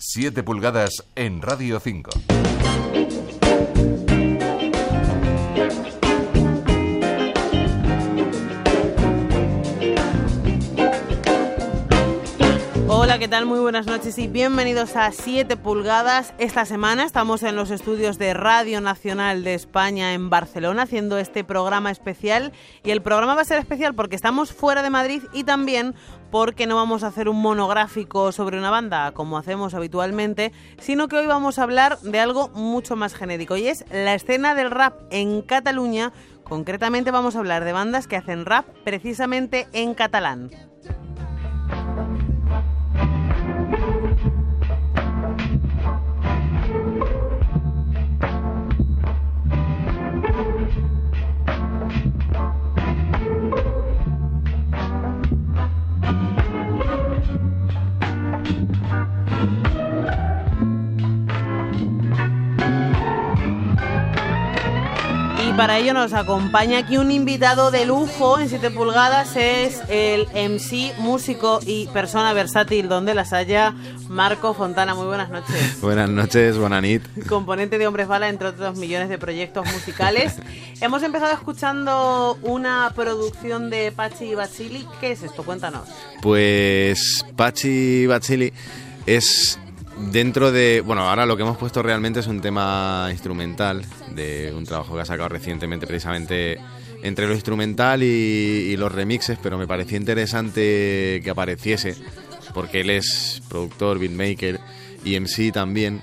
7 pulgadas en Radio 5. Hola, ¿qué tal? Muy buenas noches y bienvenidos a 7 pulgadas. Esta semana estamos en los estudios de Radio Nacional de España en Barcelona haciendo este programa especial y el programa va a ser especial porque estamos fuera de Madrid y también porque no vamos a hacer un monográfico sobre una banda como hacemos habitualmente, sino que hoy vamos a hablar de algo mucho más genérico y es la escena del rap en Cataluña. Concretamente vamos a hablar de bandas que hacen rap precisamente en catalán. Para ello nos acompaña aquí un invitado de lujo en 7 pulgadas, es el MC, músico y persona versátil donde las haya, Marco Fontana. Muy buenas noches. Buenas noches, Bonanit. Componente de Hombres Bala, entre otros millones de proyectos musicales. Hemos empezado escuchando una producción de Pachi Bachili. ¿Qué es esto? Cuéntanos. Pues Pachi Bachili es Dentro de, bueno, ahora lo que hemos puesto realmente es un tema instrumental de un trabajo que ha sacado recientemente precisamente entre lo instrumental y, los remixes, pero me pareció interesante que apareciese porque él es productor, beatmaker y MC también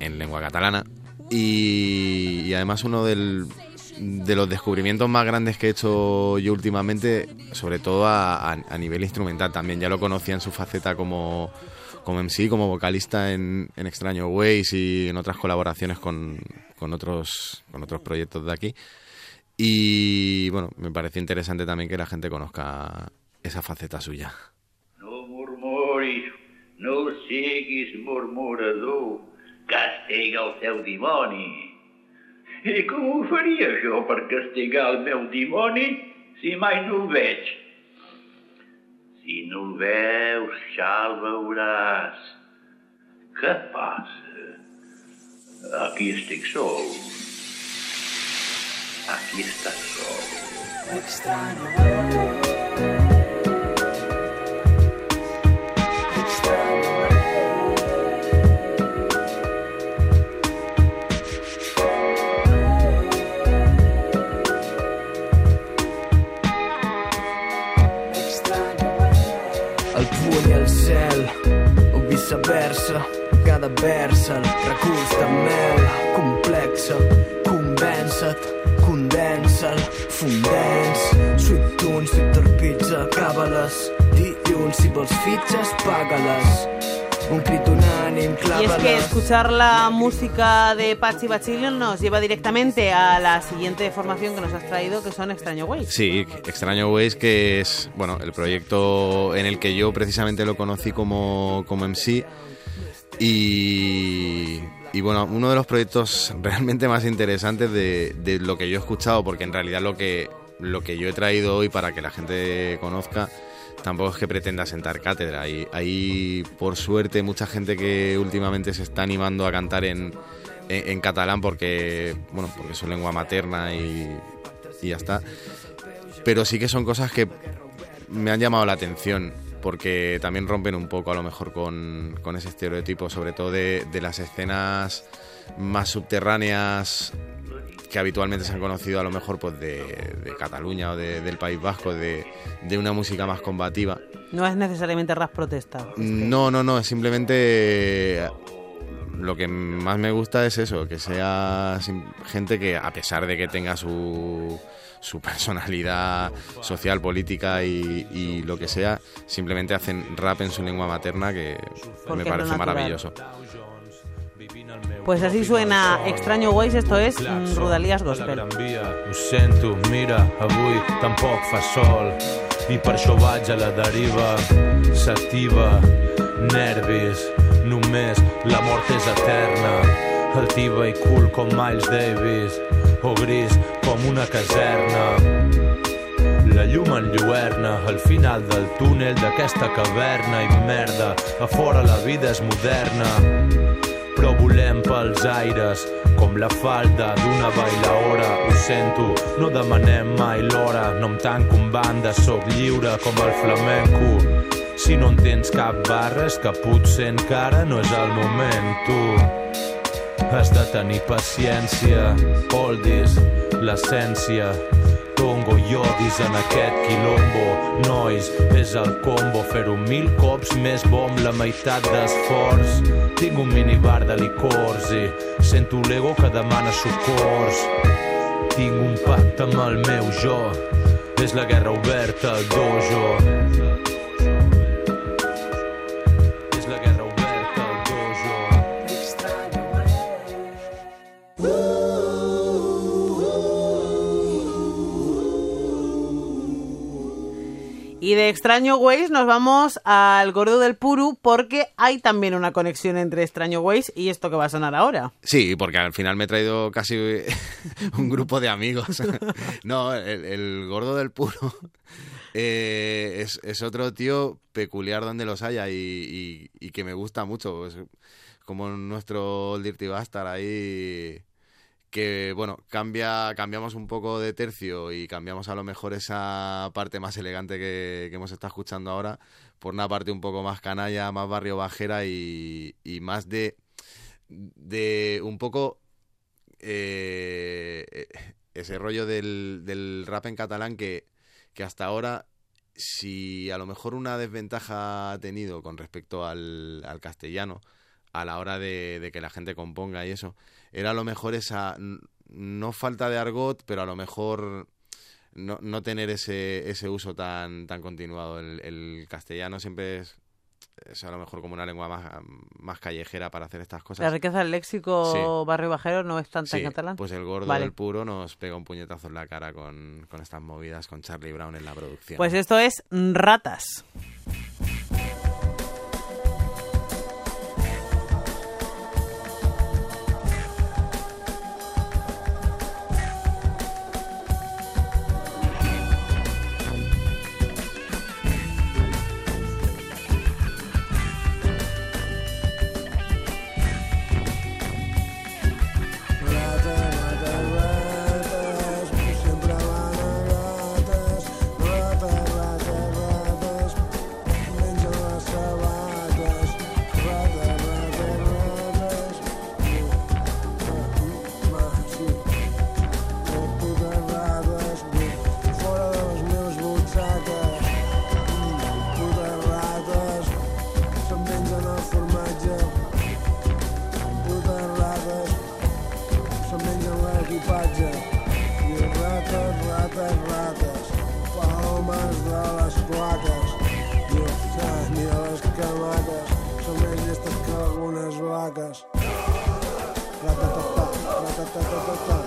en lengua catalana. Y, además uno de los descubrimientos más grandes que he hecho yo últimamente, sobre todo a nivel instrumental también, ya lo conocía en su faceta como como MC, como vocalista en, en Extraño Ways y en otras colaboraciones con, con, otros, con otros proyectos de aquí. Y bueno, me pareció interesante también que la gente conozca esa faceta suya. No murmuris, no siguis murmurador, castiga el teu dimoni. I com ho faria jo per castigar el meu dimoni si mai no el veig? Si no el veus, ja el veuràs. Què passa? Aquí estic sol. Aquí estàs sol. Extraño. saber-se que versa el recurs de mel complexa convence't condensa'l fondens sweet tunes, sweet pizza acaba-les. Dilluns si vols fitxes paga-les. Y es que escuchar la música de Pachi Bachillion nos lleva directamente a la siguiente formación que nos has traído, que son Extraño Ways. Sí, Extraño Ways, que es bueno el proyecto en el que yo precisamente lo conocí como, como MC. Y, y, bueno, uno de los proyectos realmente más interesantes de, de, lo que yo he escuchado, porque en realidad lo que, lo que yo he traído hoy para que la gente conozca tampoco es que pretenda sentar cátedra. Hay, hay, por suerte, mucha gente que últimamente se está animando a cantar en, en, catalán porque, bueno, porque es su lengua materna y, y, ya está. Pero sí que son cosas que me han llamado la atención porque también rompen un poco a lo mejor con, con ese estereotipo, sobre todo de, de las escenas más subterráneas que habitualmente se han conocido a lo mejor pues de, de Cataluña o de, del País Vasco, de, de, una música más combativa. No es necesariamente rap protesta. No, no, no, es simplemente lo que más me gusta es eso, que sea gente que a pesar de que tenga su, su personalidad social, política y, y, lo que sea, simplemente hacen rap en su lengua materna que Porque me parece maravilloso. Pues así suena Extraño Ways, esto és Rodalies Gospel. Ho sento, mira, avui tampoc fa sol. I per això vaig a la deriva sativa, nervis, només la mort és eterna. Altiva i cool com Miles Davis o gris com una caserna. La llum enlluerna al final del túnel d'aquesta caverna i merda, a fora la vida és moderna però volem pels aires com la falda d'una bailaora. Ho sento, no demanem mai l'hora. No em tanco en banda, sóc lliure com el flamenco. Si no en tens cap barra és que potser encara no és el moment tu. Has de tenir paciència oldies, l'essència Tongo iodis en aquest quilombo. Nois, és el combo Fer-ho mil cops més bo amb la meitat d'esforç. Tinc un minibar de licors i sento l'ego que demana socors. Tinc un pacte amb el meu jo. És la guerra oberta al dojo Y de Extraño Ways nos vamos al Gordo del Puru porque hay también una conexión entre Extraño Ways y esto que va a sonar ahora. Sí, porque al final me he traído casi un grupo de amigos. No, el, gordo del puro eh, es, es otro tío peculiar donde los haya y, y- y que me gusta mucho. Como nuestro Dirty Bastard ahí que bueno, cambia, cambiamos un poco de tercio y cambiamos a lo mejor esa parte más elegante que, que hemos estado escuchando ahora por una parte un poco más canalla, más barrio bajera y, y más de, de un poco eh, ese rollo del, del rap en catalán que, que hasta ahora, si a lo mejor una desventaja ha tenido con respecto al, al castellano, a la hora de, de que la gente componga y eso, era a lo mejor esa, no falta de argot, pero a lo mejor no, no tener ese, ese uso tan, tan continuado. El, el castellano siempre es, es a lo mejor como una lengua más, más callejera para hacer estas cosas. La riqueza del léxico Sí. barrio bajero no es tanta Sí, en catalán. pues el gordo Vale. del puro nos pega un puñetazo en la cara con, con estas movidas, con Charlie Brown en la producción. Pues esto es Ratas. Ratatatata, ratatatata,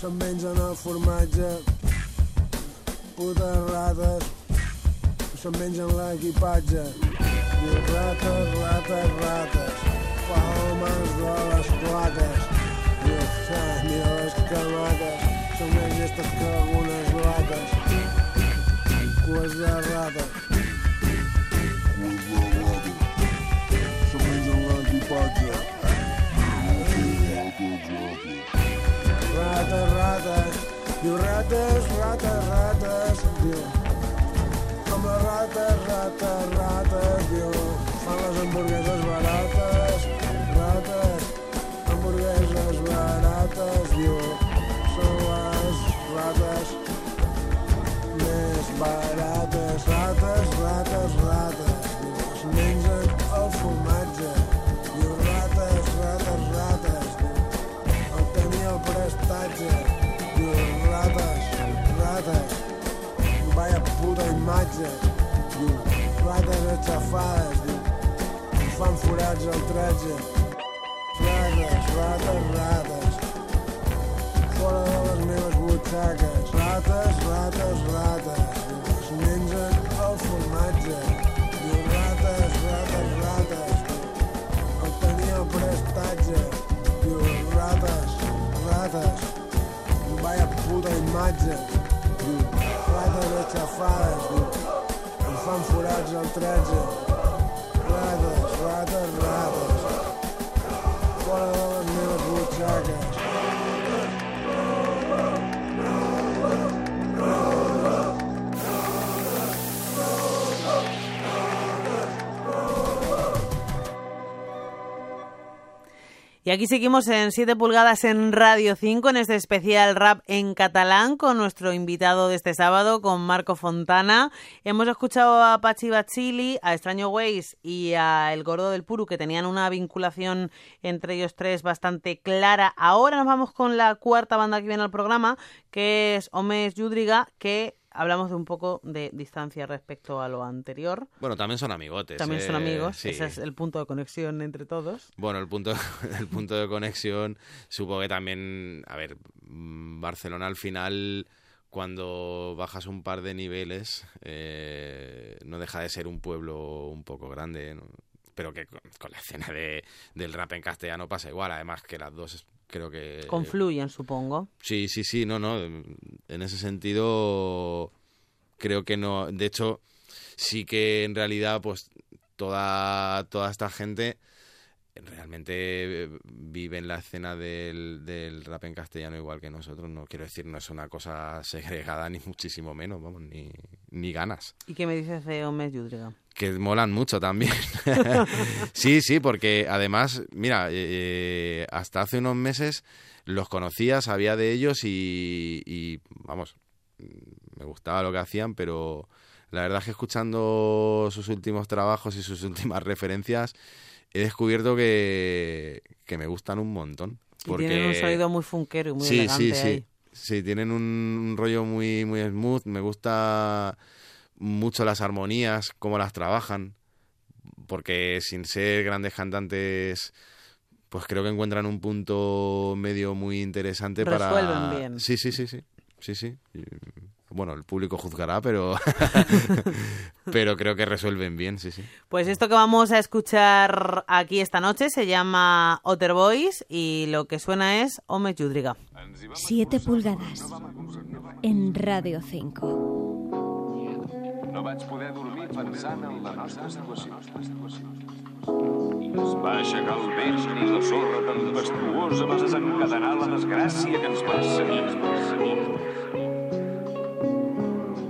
se'n mengen el formatge. Putes rates, se'n mengen l'equipatge. I rates, rates, rates, palomes de les plaques. I el sant i les camaques són més llestes que algunes vaques. Cues de rates. Rates, rates, diu rates, rates, rates, diu. Com les rates, rates, rates, diu. Fan les hamburgueses barates, rates, hamburgueses barates, diu. Formatge. Diu, rates aixafades, diu, em fan forats al tretze. Rates, rates, rates, fora de les meves butxaques. Rates, rates, rates, es mengen el formatge. Diu, rates, rates, rates, el tenia prestatge. Diu, rates, rates, vaya puta imatge. avec la femme, une femme fourrage en tretze, radas, radas, radas, fora da minha butaca. Y aquí seguimos en 7 pulgadas en Radio 5 en este especial rap en catalán con nuestro invitado de este sábado, con Marco Fontana. Hemos escuchado a Pachi Bachili, a Extraño Ways y a El Gordo del Puru que tenían una vinculación entre ellos tres bastante clara. Ahora nos vamos con la cuarta banda que viene al programa, que es Omes Yudriga, que hablamos de un poco de distancia respecto a lo anterior. Bueno, también son amigotes. También son eh, amigos, sí. ese es el punto de conexión entre todos. Bueno, el punto, el punto de conexión, supongo que también, a ver, mm, Barcelona al final, cuando bajas un par de niveles, eh, no deja de ser un pueblo un poco grande, ¿no? pero que con, con la escena de, del rap en castellano pasa igual, además que las dos creo que... Confluyen, supongo. Sí, sí, sí, no, no. En ese sentido, creo que no. De hecho, sí que en realidad, pues toda, toda esta gente realmente vive en la escena del, del rap en castellano igual que nosotros. No quiero decir, no es una cosa segregada ni muchísimo menos, vamos, ni, ni ganas. ¿Y qué me dices de Omes Yudriga? Que molan mucho también. sí, sí, porque además, mira, eh, hasta hace unos meses los conocía, sabía de ellos y, y, vamos, me gustaba lo que hacían, pero la verdad es que escuchando sus últimos trabajos y sus últimas referencias, he descubierto que, que me gustan un montón. Porque... Y tienen un sonido muy funkero y muy sí, elegante sí, sí. ahí. Sí, tienen un rollo muy, muy smooth. Me gusta mucho las armonías, cómo las trabajan, porque sin ser grandes cantantes, pues creo que encuentran un punto medio muy interesante Resuelven para... bien. Sí, sí, sí, sí, sí, sí. Bueno, el público juzgará, pero pero creo que resuelven bien, sí, sí. Pues esto que vamos a escuchar aquí esta noche se llama Otter Boys y lo que suena es Ome Yudriga. 7 pulgadas en Radio 5. No vaig poder dormir pensant en la nostra situació. Es va aixecar el vent i la sorra tempestuosa va desencadenar la desgràcia que ens perseguia.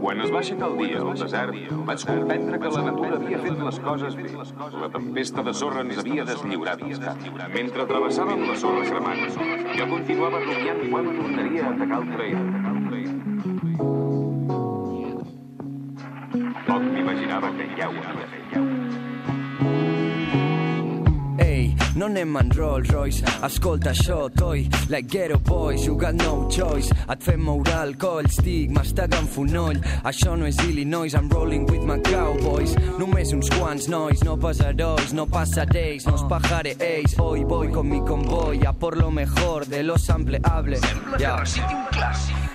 Quan es va aixecar el dia al desert, vaig comprendre que la natura havia fet les coses bé. La tempesta de sorra ens havia deslliurat. Mentre travessàvem la sorra cremant, jo continuava rumiant quan tornaria a atacar el traïdor. Poc m'imaginava que ja ho havia fet. No anem en Rolls Royce, escolta això, toi, like Ghetto Boys, you got no choice, et fem moure el coll, estic mastegant fonoll, això no és Illinois, I'm rolling with my cowboys, només uns quants nois, no herois, no passaréis, no os pajaré ells, hoy voy con mi convoy, a por lo mejor de lo sampleable, ya.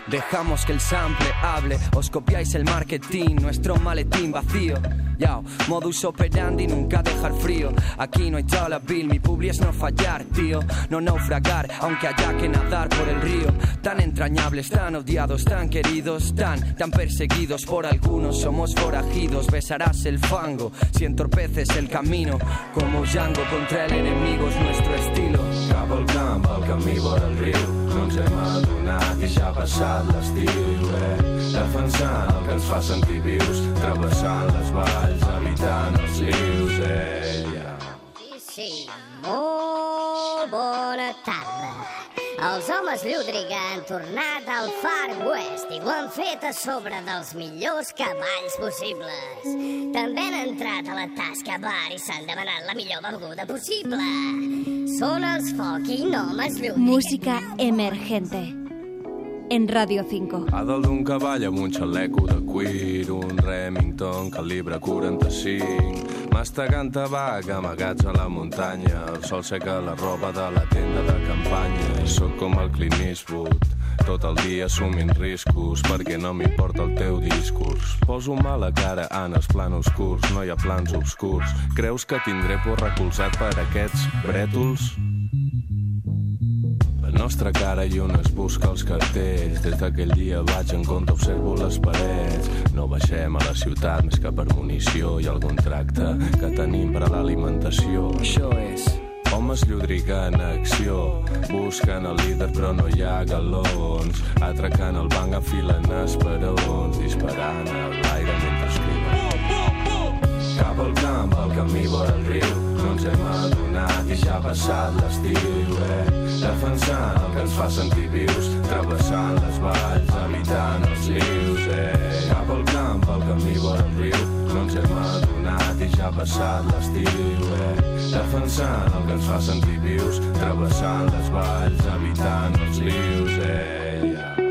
Dejamos que el sample hable, os copiáis el marketing, nuestro maletín vacío. Yao, modus operandi, nunca dejar frío. Aquí no hay dollar bill, mi publi es no fallar, tío. No naufragar, aunque haya que nadar por el río. Tan entrañables, tan odiados, tan queridos, tan, tan perseguidos por algunos. Somos forajidos, besarás el fango si entorpeces el camino. Como Django contra el enemigo es nuestro estilo. Al camp, al camí vora el riu No ens hem adonat i ja ha passat l'estiu eh? Defensant el que ens fa sentir vius Travessant les valls, habitant els rius eh? yeah. Sí, molt bona tarda. Els homes Llúdriga han tornat al Far West i ho han fet a sobre dels millors cavalls possibles. També han entrat a la tasca bar i s'han demanat la millor beguda possible. Música emergente en Radio 5. A dalt d'un cavall amb un xaleco de cuir, un Remington calibre 45. Mastegant tabac amagats a la muntanya, el sol seca la roba de la tenda de campanya. Sóc com el Clint Eastwood, tot el dia assumint riscos perquè no m'importa el teu discurs. Poso mala cara en els plans curts, no hi ha plans obscurs. Creus que tindré por recolzat per aquests brètols? La nostra cara i on es busca els cartells. Des d'aquell dia vaig en compte, observo les parets. No baixem a la ciutat més que per munició i algun tracte que tenim per a l'alimentació. Això és Homes lludrigant acció, busquen el líder però no hi ha galons. Atracant el banc enfilen esperons, disparant a camp, al camí vora el riu, no ens hem adonat i ja ha passat l'estiu, eh? Defensant el que ens fa sentir vius, travessant les valls, evitant els rius, eh? Cap al camp, al camí vora el riu, no ens hem adonat i ja ha passat l'estiu, eh? Defensant el que ens fa sentir vius, travessant les valls, evitant els rius, eh? Yeah.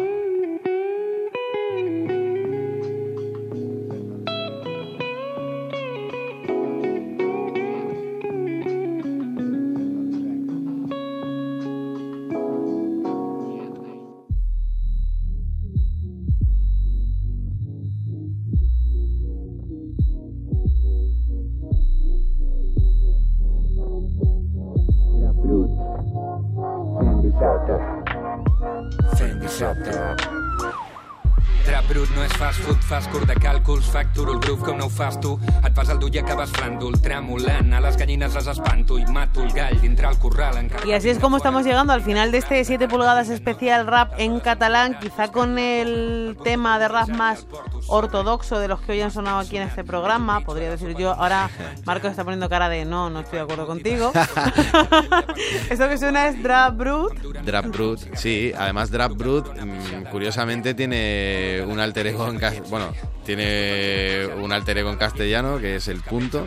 Food, fas curt de càlculs, facturo com no ho encara. Y así es como estamos llegando al final de este 7 pulgadas especial rap en catalán, quizá con el tema de rap más ortodoxo de los que hoy han sonado aquí en este programa, podría decir yo. Ahora Marcos está poniendo cara de no, no estoy de acuerdo contigo. Esto que suena es Drap Brut. Drap Brut, sí. Además, Drap Brut, mm, curiosamente, tiene un alter ego en bueno, tiene un alter ego en castellano que es el punto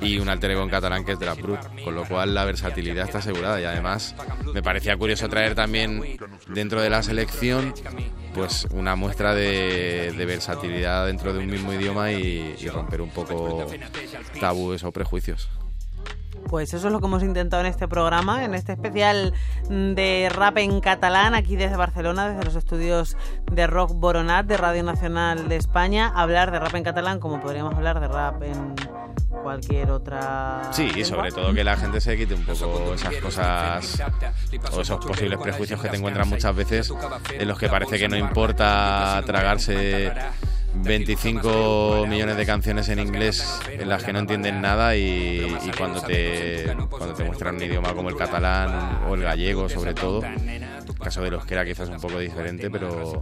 y un alter ego en catalán que es Drap Brut, con lo cual la versatilidad está asegurada y además me parecía curioso traer también dentro de la selección pues una muestra de, versatilidad dentro de un mismo idioma y, y romper un poco tabúes o prejuicios. Pues eso es lo que hemos intentado en este programa, en este especial de rap en catalán, aquí desde Barcelona, desde los estudios de Rock Boronat, de Radio Nacional de España, hablar de rap en catalán como podríamos hablar de rap en cualquier otra. Sí, y sobre todo que la gente se quite un poco esas cosas o esos posibles prejuicios que te encuentran muchas veces en los que parece que no importa tragarse 25 millones de canciones en inglés en las que no entienden nada y, y cuando te cuando te muestran un idioma como el catalán o el gallego sobre todo caso de los que era quizás un poco diferente pero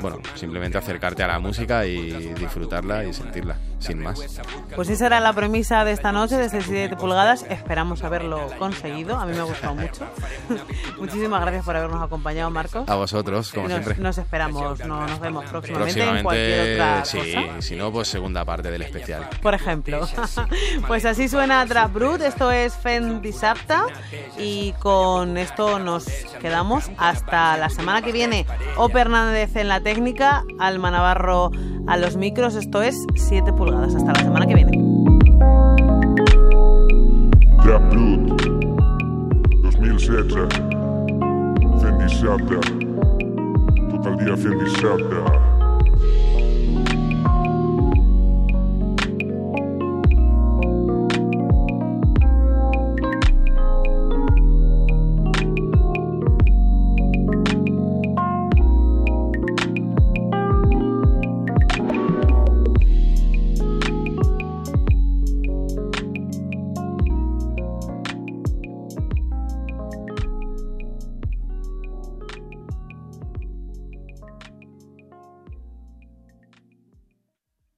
bueno simplemente acercarte a la música y disfrutarla y sentirla sin más Pues esa era la premisa de esta noche, de este 7 pulgadas. Esperamos haberlo conseguido. A mí me ha gustado mucho. Muchísimas gracias por habernos acompañado, Marcos. a vosotros como nos, siempre nos esperamos, no, nos vemos próximamente, en cualquier otra sí, cosa. si no, pues segunda parte del especial. Por ejemplo. pues así suena Trap Brut. Esto es Fen Dissabta. Y con esto nos quedamos hasta la semana que viene. Ope Hernández en la técnica, Alma Navarro a los micros. Esto es 7 pulgadas. Hasta la semana que viene. Trap Brut 2016 Fent dissabte Tot el dia fent dissabte